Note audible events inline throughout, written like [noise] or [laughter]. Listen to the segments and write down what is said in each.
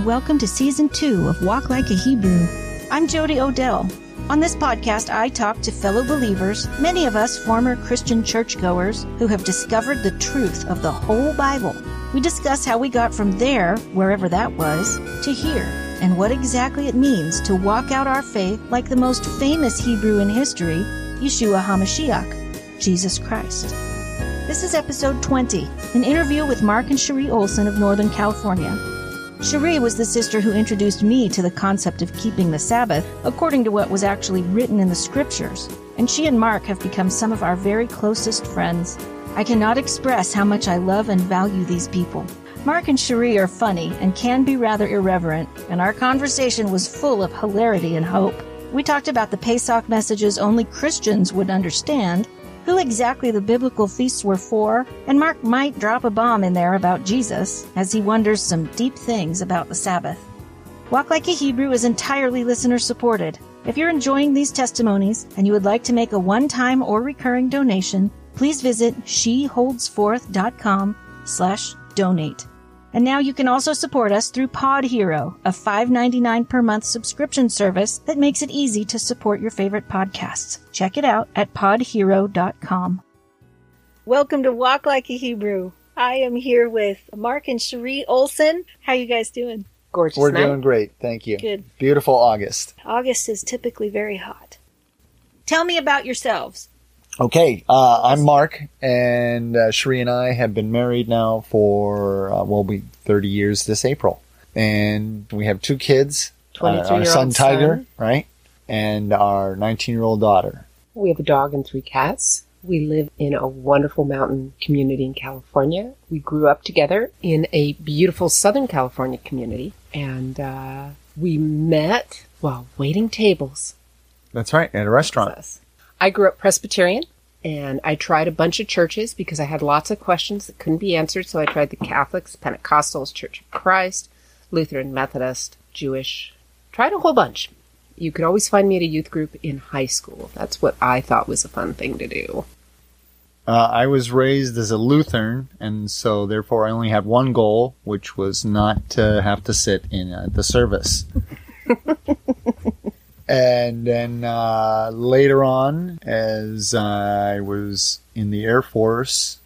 And welcome to season two of Walk Like a Hebrew. I'm Jody Odell. On this podcast, I talk to fellow believers, many of us former Christian churchgoers who have discovered the truth of the whole Bible. We discuss how we got from there, wherever that was, to here, and what exactly it means to walk out our faith like the most famous Hebrew in history, Yeshua HaMashiach, Jesus Christ. This is episode 20, an interview with Mark and Cherie Olson of Northern California. Cherie was the sister who introduced me to the concept of keeping the Sabbath according to what was actually written in the scriptures, and she and Mark have become some of our very closest friends. I cannot express how much I love and value these people. Mark and Cherie are funny and can be rather irreverent, and our conversation was full of hilarity and hope. We talked about the Pesach messages only Christians would understand, who exactly the biblical feasts were for, and Mark might drop a bomb in there about Jesus as he wonders some deep things about the Sabbath. Walk Like a Hebrew is entirely listener supported. If you're enjoying these testimonies and you would like to make a one-time or recurring donation, please visit sheholdsforth.com slash donate. And now you can also support us through Pod Hero, a $5.99 per month subscription service that makes it easy to support your favorite podcasts. Check it out at podhero.com. Welcome to Walk Like a Hebrew. I am here with Mark and Cherie Olson. How you guys doing? Gorgeous We're night. doing great, thank you. Good. Beautiful August. August is typically very hot. Tell me about yourselves. Okay, uh, I'm Mark, and uh, Cherie and I have been married now for uh, well, we 30 years this April, and we have two kids. Uh, our 23-year-old son Tiger, son. right, and our 19 year old daughter. We have a dog and three cats. We live in a wonderful mountain community in California. We grew up together in a beautiful Southern California community, and uh, we met while waiting tables. That's right, at a restaurant. I grew up Presbyterian, and I tried a bunch of churches because I had lots of questions that couldn't be answered. So I tried the Catholics, Pentecostals, Church of Christ, Lutheran, Methodist, Jewish. Tried a whole bunch. You could always find me at a youth group in high school. That's what I thought was a fun thing to do. Uh, I was raised as a Lutheran, and so therefore I only had one goal, which was not to have to sit in uh, the service. [laughs] and then uh, later on, as I was in the Air Force,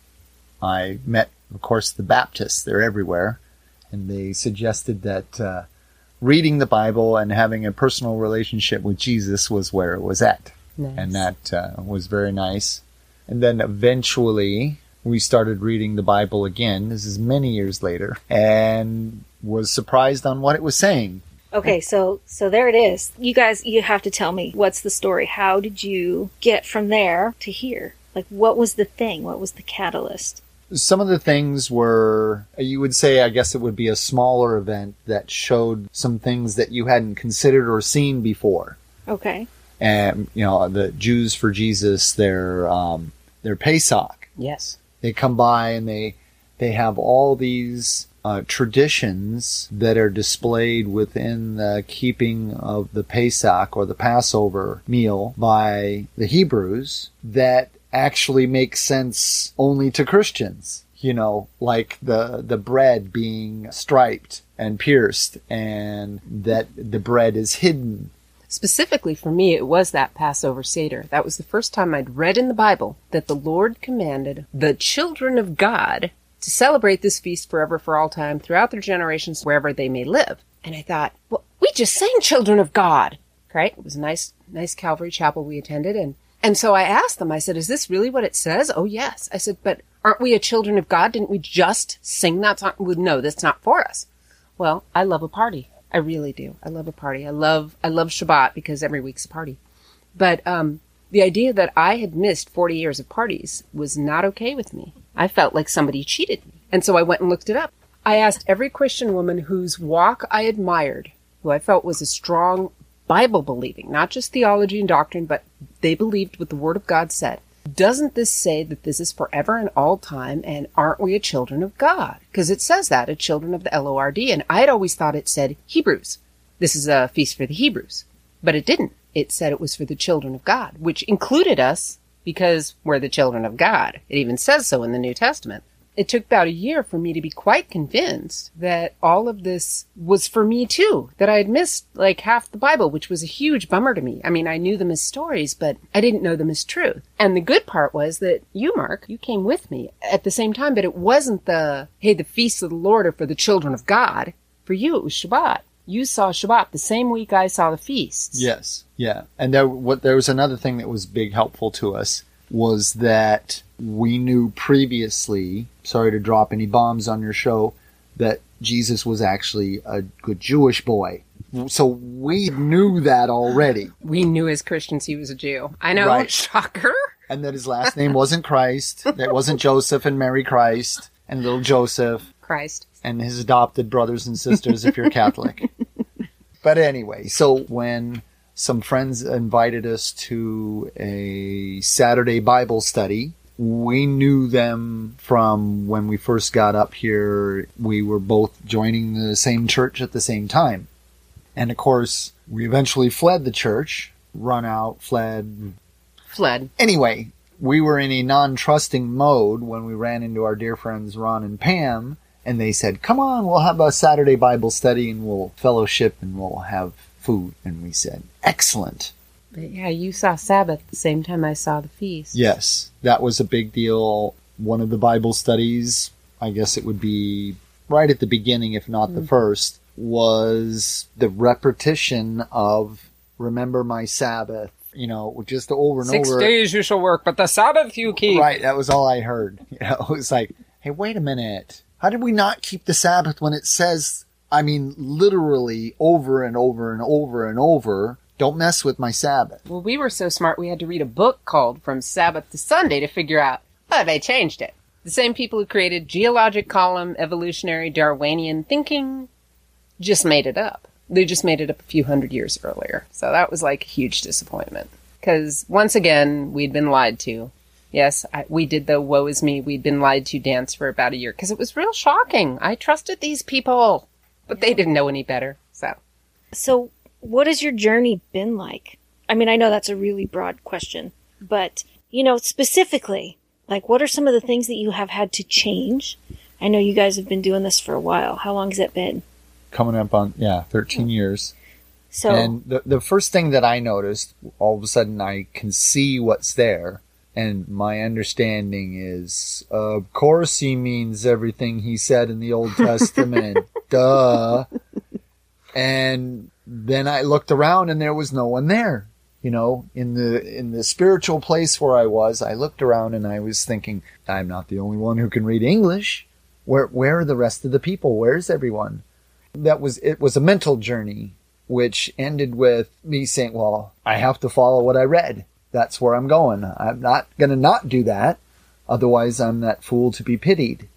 I met, of course, the Baptists. They're everywhere, and they suggested that uh, reading the Bible and having a personal relationship with Jesus was where it was at Nice. and that uh, was very nice. And then eventually we started reading the Bible again. This is many years later, and was surprised on what it was saying. Okay, so so there it is. You guys, you have to tell me what's the story. How did you get from there to here? Like, what was the thing? What was the catalyst? Some of the things were, you would say, I guess it would be a smaller event that showed some things that you hadn't considered or seen before. Okay, And you know, the Jews for Jesus, their um, their Pesach. Yes. they come by and they they have all these uh, traditions that are displayed within the keeping of the Pesach or the Passover meal by the Hebrews that actually make sense only to Christians. You know, like the the bread being striped and pierced, and that the bread is hidden Specifically for me, it was that Passover Seder. That was the first time I'd read in the Bible that the Lord commanded the children of God to celebrate this feast forever for all time throughout their generations wherever they may live. And I thought, well, we just sang children of God, right? It was a nice, nice Calvary chapel we attended. And, and so I asked them, I said, is this really what it says? Oh, yes. I said, but aren't we a children of God? Didn't we just sing that song? Well, no, that's not for us. Well, I love a party. I really do. I love a party. I love I love Shabbat because every week's a party. But um, the idea that I had missed 40 years of parties was not okay with me. I felt like somebody cheated me. And so I went and looked it up. I asked every Christian woman whose walk I admired, who I felt was a strong Bible believing, not just theology and doctrine, but they believed what the Word of God said. Doesn't this say that this is forever and all time? And aren't we a children of God? Because it says that, a children of the L O R D. And I had always thought it said Hebrews. This is a feast for the Hebrews. But it didn't. It said it was for the children of God, which included us because we're the children of God. It even says so in the New Testament. it took about a year for me to be quite convinced that all of this was for me too, that I had missed like half the Bible, which was a huge bummer to me. I mean, I knew them as stories, but I didn't know them as truth. And the good part was that you, Mark, you came with me at the same time, but it wasn't the, hey, the feasts of the Lord are for the children of God. For you, it was Shabbat. You saw Shabbat the same week I saw the feasts. Yes, yeah. And there, what, there was another thing that was big helpful to us was that we knew previously, sorry to drop any bombs on your show, that Jesus was actually a good Jewish boy. So we knew that already. We knew as Christians he was a Jew. I know, Right. shocker. And that his last name wasn't Christ. That wasn't Joseph and Mary Christ and little Joseph Christ. And his adopted brothers and sisters if you're Catholic. [laughs] but anyway, so when some friends invited us to a Saturday Bible study, we knew them from when we first got up here. We were both joining the same church at the same time. And of course, we eventually fled the church, run out, fled, Fled. Anyway, we were in a non-trusting mode when we ran into our dear friends Ron and Pam, and they said, "Come on, we'll have a Saturday Bible study and we'll fellowship and we'll have food." And we said, "Excellent." But yeah, you saw Sabbath the same time I saw the feast. Yes, that was a big deal. One of the Bible studies, I guess it would be right at the beginning, if not the mm. first, was the repetition of "Remember my Sabbath." You know, just over and Six over. days you shall work, but the Sabbath you keep. Right, that was all I heard. [laughs] You know, it was like, hey, wait a minute. How did we not keep the Sabbath when it says, I mean, literally over and over and over and over, don't mess with my Sabbath? Well, we were so smart we had to read a book called From Sabbath to Sunday to figure out, oh, they changed it. The same people who created geologic column, evolutionary, Darwinian thinking just made it up. They just made it up a few hundred years earlier. So that was like a huge disappointment. Because once again, we'd been lied to. Yes, I, we did the woe is me, we'd been lied to dance for about a year. Because it was real shocking. I trusted these people, but they didn't know any better. So. So, what has your journey been like? I mean, I know that's a really broad question, but, you know, specifically, like, what are some of the things that you have had to change? I know you guys have been doing this for a while. How long has it been? Coming up on, yeah, 13 years. So, And the, the first thing that I noticed, all of a sudden I can see what's there. And my understanding is, of course he means everything he said in the Old [laughs] Testament. Duh. And then I looked around and there was no one there. You know, in the, in the spiritual place where I was, I looked around and I was thinking, I'm not the only one who can read English. Where, where are the rest of the people? Where's everyone? That was, it was a mental journey which ended with me saying, well, I have to follow what I read. That's where I'm going. I'm not going to not do that. Otherwise, I'm that fool to be pitied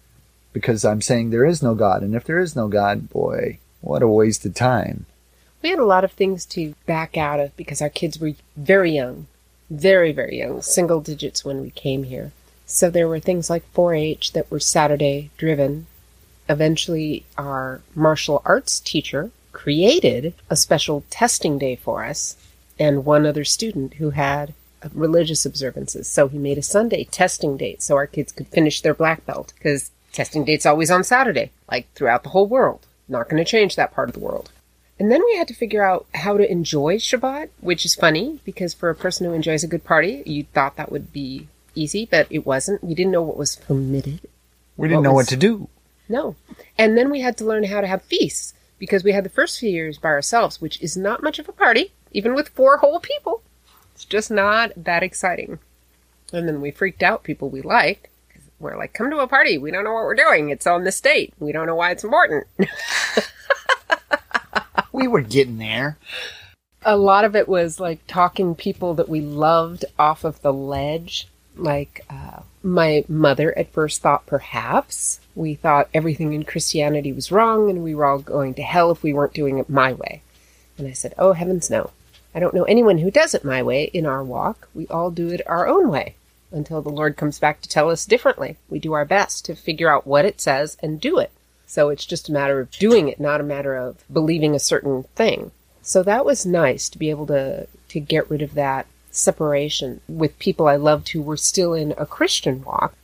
because I'm saying there is no God. And if there is no God, boy, what a waste of time. We had a lot of things to back out of because our kids were very young, very, very young, single digits when we came here. So there were things like 4 H that were Saturday driven. Eventually, our martial arts teacher created a special testing day for us and one other student who had religious observances. So he made a Sunday testing date so our kids could finish their black belt because testing date's always on Saturday, like throughout the whole world. Not going to change that part of the world. And then we had to figure out how to enjoy Shabbat, which is funny because for a person who enjoys a good party, you thought that would be easy, but it wasn't. We didn't know what was permitted. We didn't What know was- what to do. No. And then we had to learn how to have feasts because we had the first few years by ourselves, which is not much of a party, even with four whole people. It's just not that exciting. And then we freaked out people we liked. We're like, come to a party. We don't know what we're doing. It's on the state. We don't know why it's important. [laughs] We were getting there. a lot of it was like talking people that we loved off of the ledge. Like uh, my mother at first thought perhaps we thought everything in Christianity was wrong and we were all going to hell if we weren't doing it my way. And I said, Oh heavens no. I don't know anyone who does it my way in our walk. We all do it our own way until the Lord comes back to tell us differently. We do our best to figure out what it says and do it. So it's just a matter of doing it, not a matter of believing a certain thing. So that was nice to be able to to get rid of that separation with people I loved who were still in a Christian walk.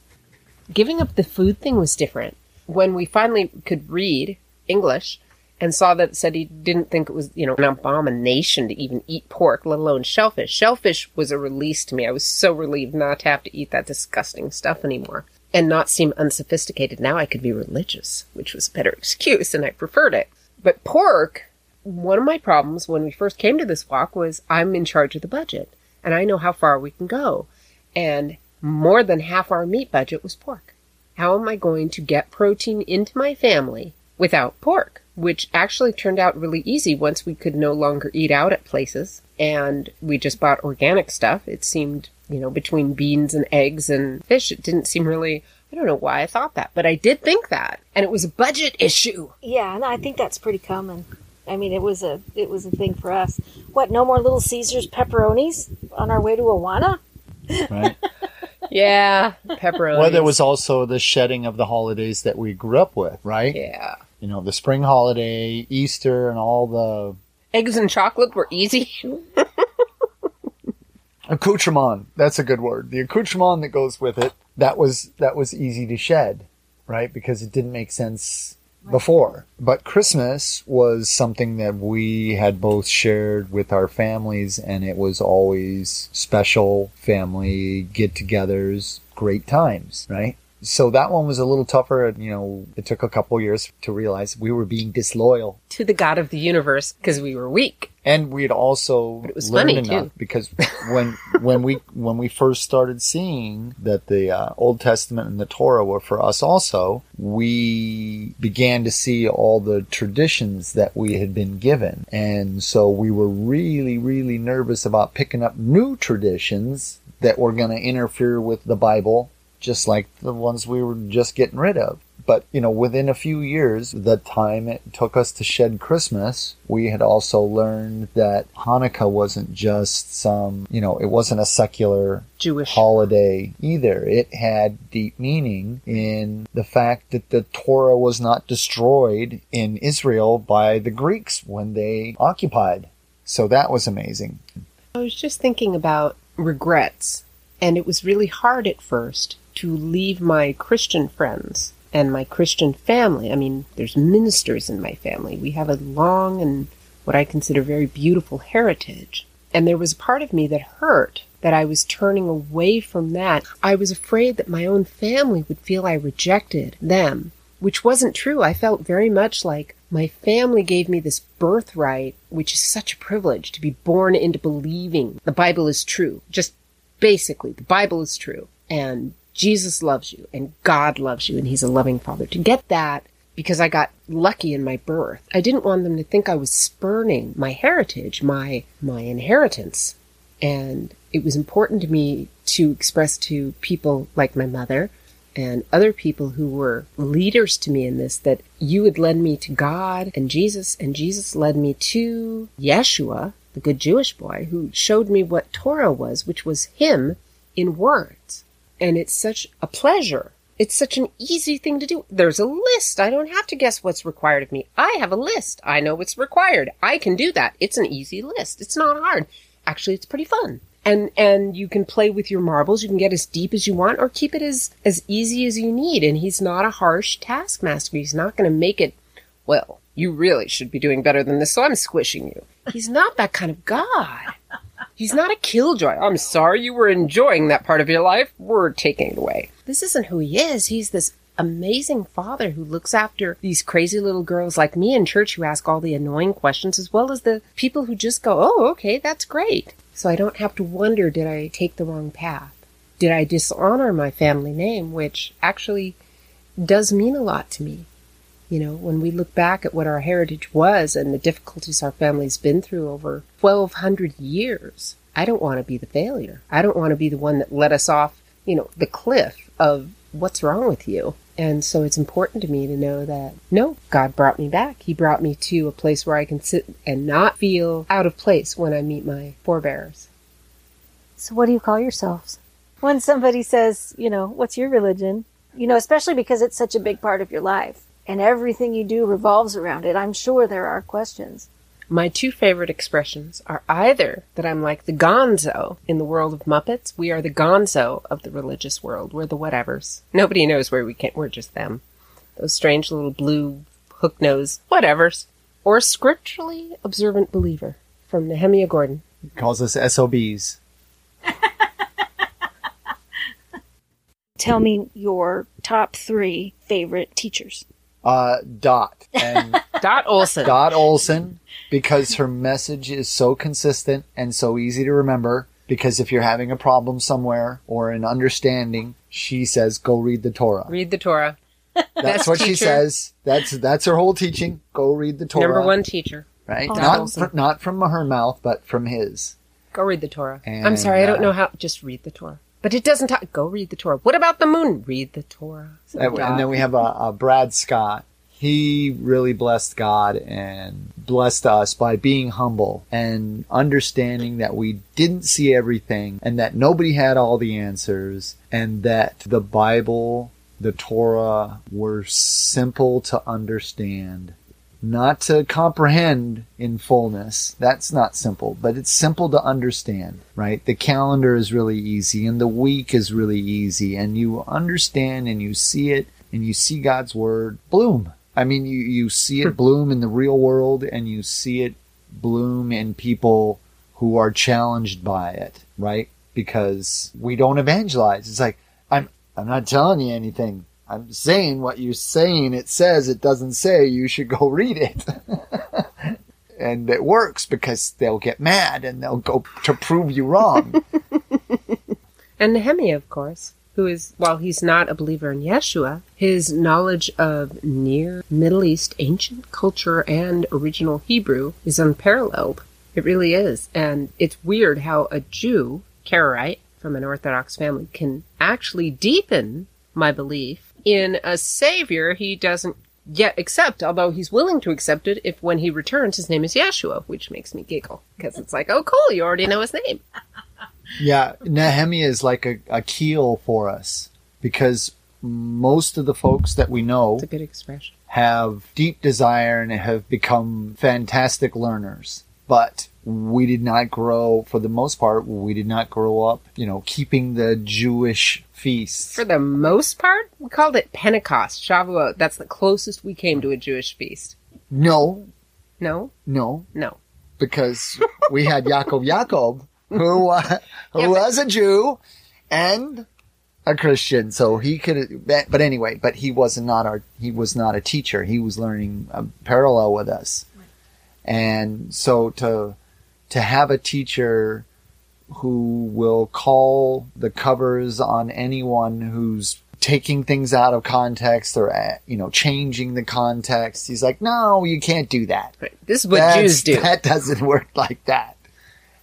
giving up the food thing was different. When we finally could read English and saw that said he didn't think it was, you know, an abomination to even eat pork, let alone shellfish. Shellfish was a release to me. I was so relieved not to have to eat that disgusting stuff anymore and not seem unsophisticated. Now I could be religious, which was a better excuse and I preferred it. But pork, one of my problems when we first came to this walk was I'm in charge of the budget and I know how far we can go. And more than half our meat budget was pork. How am I going to get protein into my family without pork? Which actually turned out really easy once we could no longer eat out at places and we just bought organic stuff. It seemed, you know, between beans and eggs and fish, it didn't seem really, I don't know why I thought that, but I did think that. And it was a budget issue. Yeah, and I think that's pretty common. I mean, it was a it was a thing for us. What? No more Little Caesars pepperonis on our way to Awana? Right. [laughs] Yeah, [laughs] pepperoni. well, there was also the shedding of the holidays that we grew up with, right? Yeah. You know, the spring holiday, Easter, and all the Eggs and chocolate were easy. [laughs] accoutrement. That's a good word. The accoutrement that goes with it. That was that was easy to shed, right? Because it didn't make sense before. But Christmas was something that we had both shared with our families, and it was always special family get-togethers, great times, right? So that one was a little tougher. You know, it took a couple years to realize we were being disloyal. to the God of the universe because we were weak. and we'd also But it was learned funny, enough too. because when when we when we first started seeing that the uh, Old Testament and the Torah were for us also, we began to see all the traditions that we had been given, and so we were really really nervous about picking up new traditions that were going to interfere with the Bible, just like the ones we were just getting rid of. But, you know, within a few years, the time it took us to shed Christmas, we had also learned that Hanukkah wasn't just some, you know, it wasn't a secular Jewish. holiday either. It had deep meaning in the fact that the Torah was not destroyed in Israel by the Greeks when they occupied. So that was amazing. I was just thinking about regrets, and it was really hard at first to leave my Christian friends and my Christian family. I mean, there's ministers in my family. We have a long and what I consider very beautiful heritage. And there was a part of me that hurt that I was turning away from that. I was afraid that my own family would feel I rejected them, which wasn't true. I felt very much like my family gave me this birthright, which is such a privilege to be born into believing the Bible is true. Just basically, the Bible is true. And Jesus loves you and God loves you and He's a loving Father. To get that, because I got lucky in my birth, I didn't want them to think I was spurning my heritage, my, my inheritance. And it was important to me to express to people like my mother and other people who were leaders to me in this that you had led me to God and Jesus, and Jesus led me to Yeshua, the good Jewish boy, who showed me what Torah was, which was Him in words. And it's such a pleasure. It's such an easy thing to do. There's a list. I don't have to guess what's required of me. I have a list. I know what's required. I can do that. It's an easy list. It's not hard. Actually, it's pretty fun. And, and you can play with your marbles. You can get as deep as you want or keep it as, as easy as you need. And he's not a harsh taskmaster. He's not going to make it, well, you really should be doing better than this, so I'm squishing you. He's not that kind of God. He's not a killjoy. I'm sorry you were enjoying that part of your life. We're taking it away. This isn't who he is. He's this amazing father who looks after these crazy little girls like me in church who ask all the annoying questions as well as the people who just go, oh, okay, that's great. So I don't have to wonder, did I take the wrong path? Did I dishonor my family name, which actually does mean a lot to me? You know, when we look back at what our heritage was and the difficulties our family's been through over 1200 years, I don't want to be the failure. I don't want to be the one that let us off, you know, the cliff of what's wrong with you. And so it's important to me to know that no, God brought me back. He brought me to a place where I can sit and not feel out of place when I meet my forebears. So, what do you call yourselves? When somebody says, you know, what's your religion? You know, especially because it's such a big part of your life and everything you do revolves around it. I'm sure there are questions. My two favorite expressions are either that I'm like the gonzo in the world of Muppets. We are the gonzo of the religious world. We're the whatevers. Nobody knows where we came. We're just them. Those strange little blue hook nose whatevers. Or a scripturally observant believer from Nehemiah Gordon. He calls us SOBs. Tell me your top three favorite teachers. Uh, Dot. And [laughs] Dot Olson. Dot Olson, because her message is so consistent and so easy to remember. Because if you're having a problem somewhere or an understanding, she says, go read the Torah. Read the Torah. That's what she says. That's, that's her whole teaching. Go read the Torah. Number one teacher. Right? Oh, not, awesome. fr- not from her mouth, but from his. Go read the Torah. I'm And, sorry, I don't uh, know how. Just read the Torah. But it doesn't talk. Go read the Torah. What about the moon? Read the Torah. And, and then we have a, a Brad Scott. He really blessed God and blessed us by being humble and understanding that we didn't see everything and that nobody had all the answers and that the Bible, the Torah were simple to understand. Not to comprehend in fullness. That's not simple, but it's simple to understand, right? The calendar is really easy and the week is really easy and you understand and you see it and you see God's word bloom. I mean, you, you see it hmm. bloom in the real world and you see it bloom in people who are challenged by it, right? Because we don't evangelize. It's like, I'm, I'm not telling you anything. I'm saying what you're saying. It says it doesn't say you should go read it. [laughs] and it works because they'll get mad and they'll go to prove you wrong. [laughs] And Nehemiah, of course, who is, while he's not a believer in Yeshua, his knowledge of Near Middle East ancient culture and original Hebrew is unparalleled. It really is. And it's weird how a Jew, Karaite, from an Orthodox family, can actually deepen my belief in a Savior he doesn't yet accept, although he's willing to accept it if when he returns his name is Yeshua, which makes me giggle. Because it's like, oh cool, you already know his name. [laughs] Yeah, Nehemiah is like a, a keel for us because most of the folks that we know It's a good expression. have deep desire and have become fantastic learners. But we did not grow, for the most part, we did not grow up, you know, keeping the Jewish feasts. For the most part, we called it Pentecost, Shavuot. That's the closest we came to a Jewish feast. No, No, no, no. because we had Yaakov Yaakov, who, uh, [laughs] who Yeah, was a Jew and a Christian, so he could. But anyway, but he was not our. He was not a teacher. He was learning uh, parallel with us, and so to to have a teacher who will call the covers on anyone who's taking things out of context or uh, you know changing the context. He's like, no, you can't do that. Right. This is what That's- Jews do. [laughs] That doesn't work like that.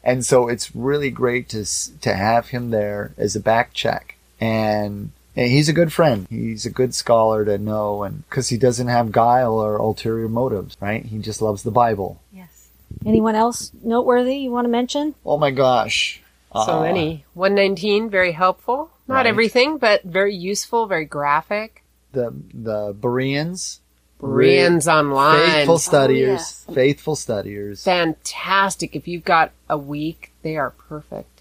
And so it's really great to to have him there as a back check. And, and he's a good friend. He's a good scholar to know, and because he doesn't have guile or ulterior motives, right? He just loves the Bible. Yes. Anyone else noteworthy you want to mention? Oh my gosh! So Uh, many. 119, very helpful. Not Right. everything, but very useful, very graphic. the the Bereans, Bereans online. faithful studiers, yes. faithful studiers. Fantastic. If you've got a week, they are perfect.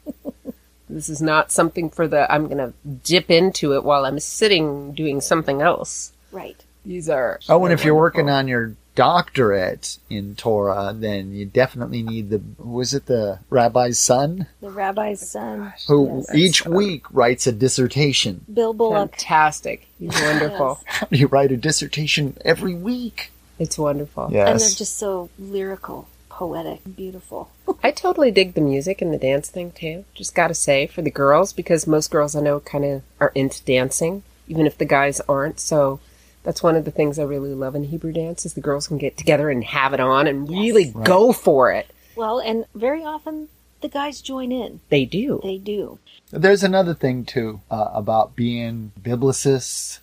This is not something for the, I'm going to dip into it while I'm sitting doing something else. Right. These are. Oh, and if you're working on your doctorate in Torah, then you definitely need the was it the rabbi's son The rabbi's son, who Yes. each week writes a dissertation. Bill Bullock. Fantastic. He's wonderful. [laughs] you write a dissertation every week. It's wonderful. Yes. And they're just so lyrical, poetic, beautiful. I totally dig the music and the dance thing too. Just gotta say, for the girls, because most girls I know kind of are into dancing, even if the guys aren't. So that's one of the things I really love in Hebrew dance is the girls can get together and have it on and really Right. go for it. Well, and very often the guys join in. They do. They do. There's another thing too uh, about being biblicists,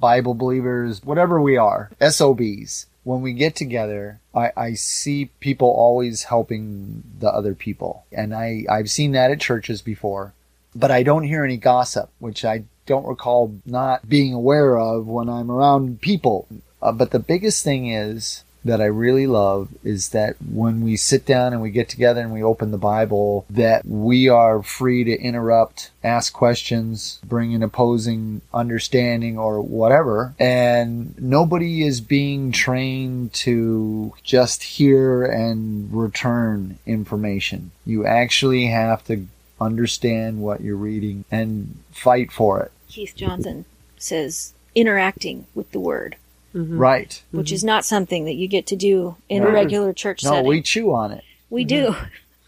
Bible believers, whatever we are, SOBs. When we get together, I, I see people always helping the other people. And I, I've seen that at churches before, but I don't hear any gossip, which I don't recall not being aware of when I'm around people. Uh, but the biggest thing is that I really love is that when we sit down and we get together and we open the Bible, that we are free to interrupt, ask questions, bring an opposing understanding or whatever. And nobody is being trained to just hear and return information. You actually have to understand what you're reading and fight for it. Keith Johnson says interacting with the word, Right. which is not something that you get to do in a regular church No, setting. we chew on it. we do.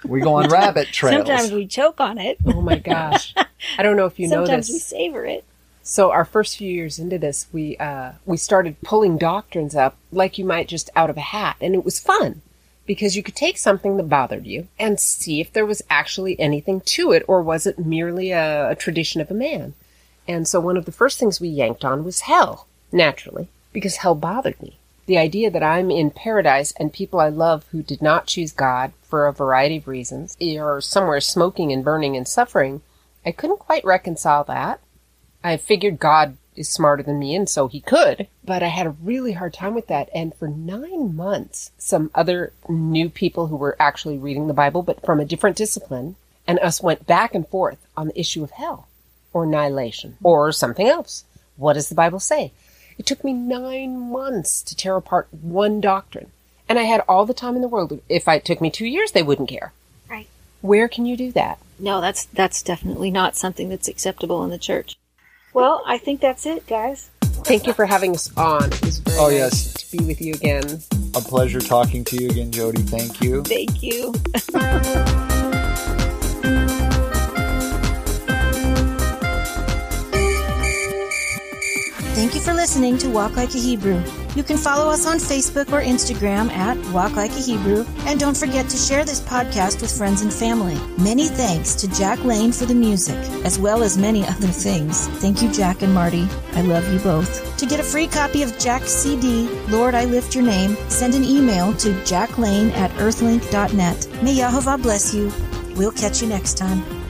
We go on [laughs] rabbit trails. Sometimes we choke on it. Oh my gosh. [laughs] I don't know if you know Sometimes this. we savor it. So our first few years into this, we uh, we started pulling doctrines up like you might just out of a hat, and it was fun because you could take something that bothered you and see if there was actually anything to it, or was it merely a, a tradition of a man. And so one of the first things we yanked on was hell, naturally, because hell bothered me. The idea that I'm in paradise and people I love who did not choose God for a variety of reasons are somewhere smoking and burning and suffering, I couldn't quite reconcile that. I figured God is smarter than me and so he could, but I had a really hard time with that. And for nine months, some other new people who were actually reading the Bible, but from a different discipline, and us went back and forth on the issue of hell or annihilation or something else. What does the Bible say? It took me nine months to tear apart one doctrine. And I had all the time in the world. If it took me two years, they wouldn't care. Right. Where can you do that? No, that's that's definitely not something that's acceptable in the church. Well, I think that's it, guys. Thank you for having us on. It was very Oh, nice yes. to be with you again. A pleasure talking to you again, Jody. Thank you. Thank you. [laughs] Thank you for listening to Walk Like a Hebrew. You can follow us on Facebook or Instagram at Walk Like a Hebrew, and don't forget to share this podcast with friends and family. Many thanks to Jack Lane for the music, as well as many [laughs] other things. Thank you, Jack and Marty. I love you both. To get a free copy of Jack's CD, Lord, I Lift Your Name, send an email to jacklane at earthlink.net. May Yahovah bless you. We'll catch you next time.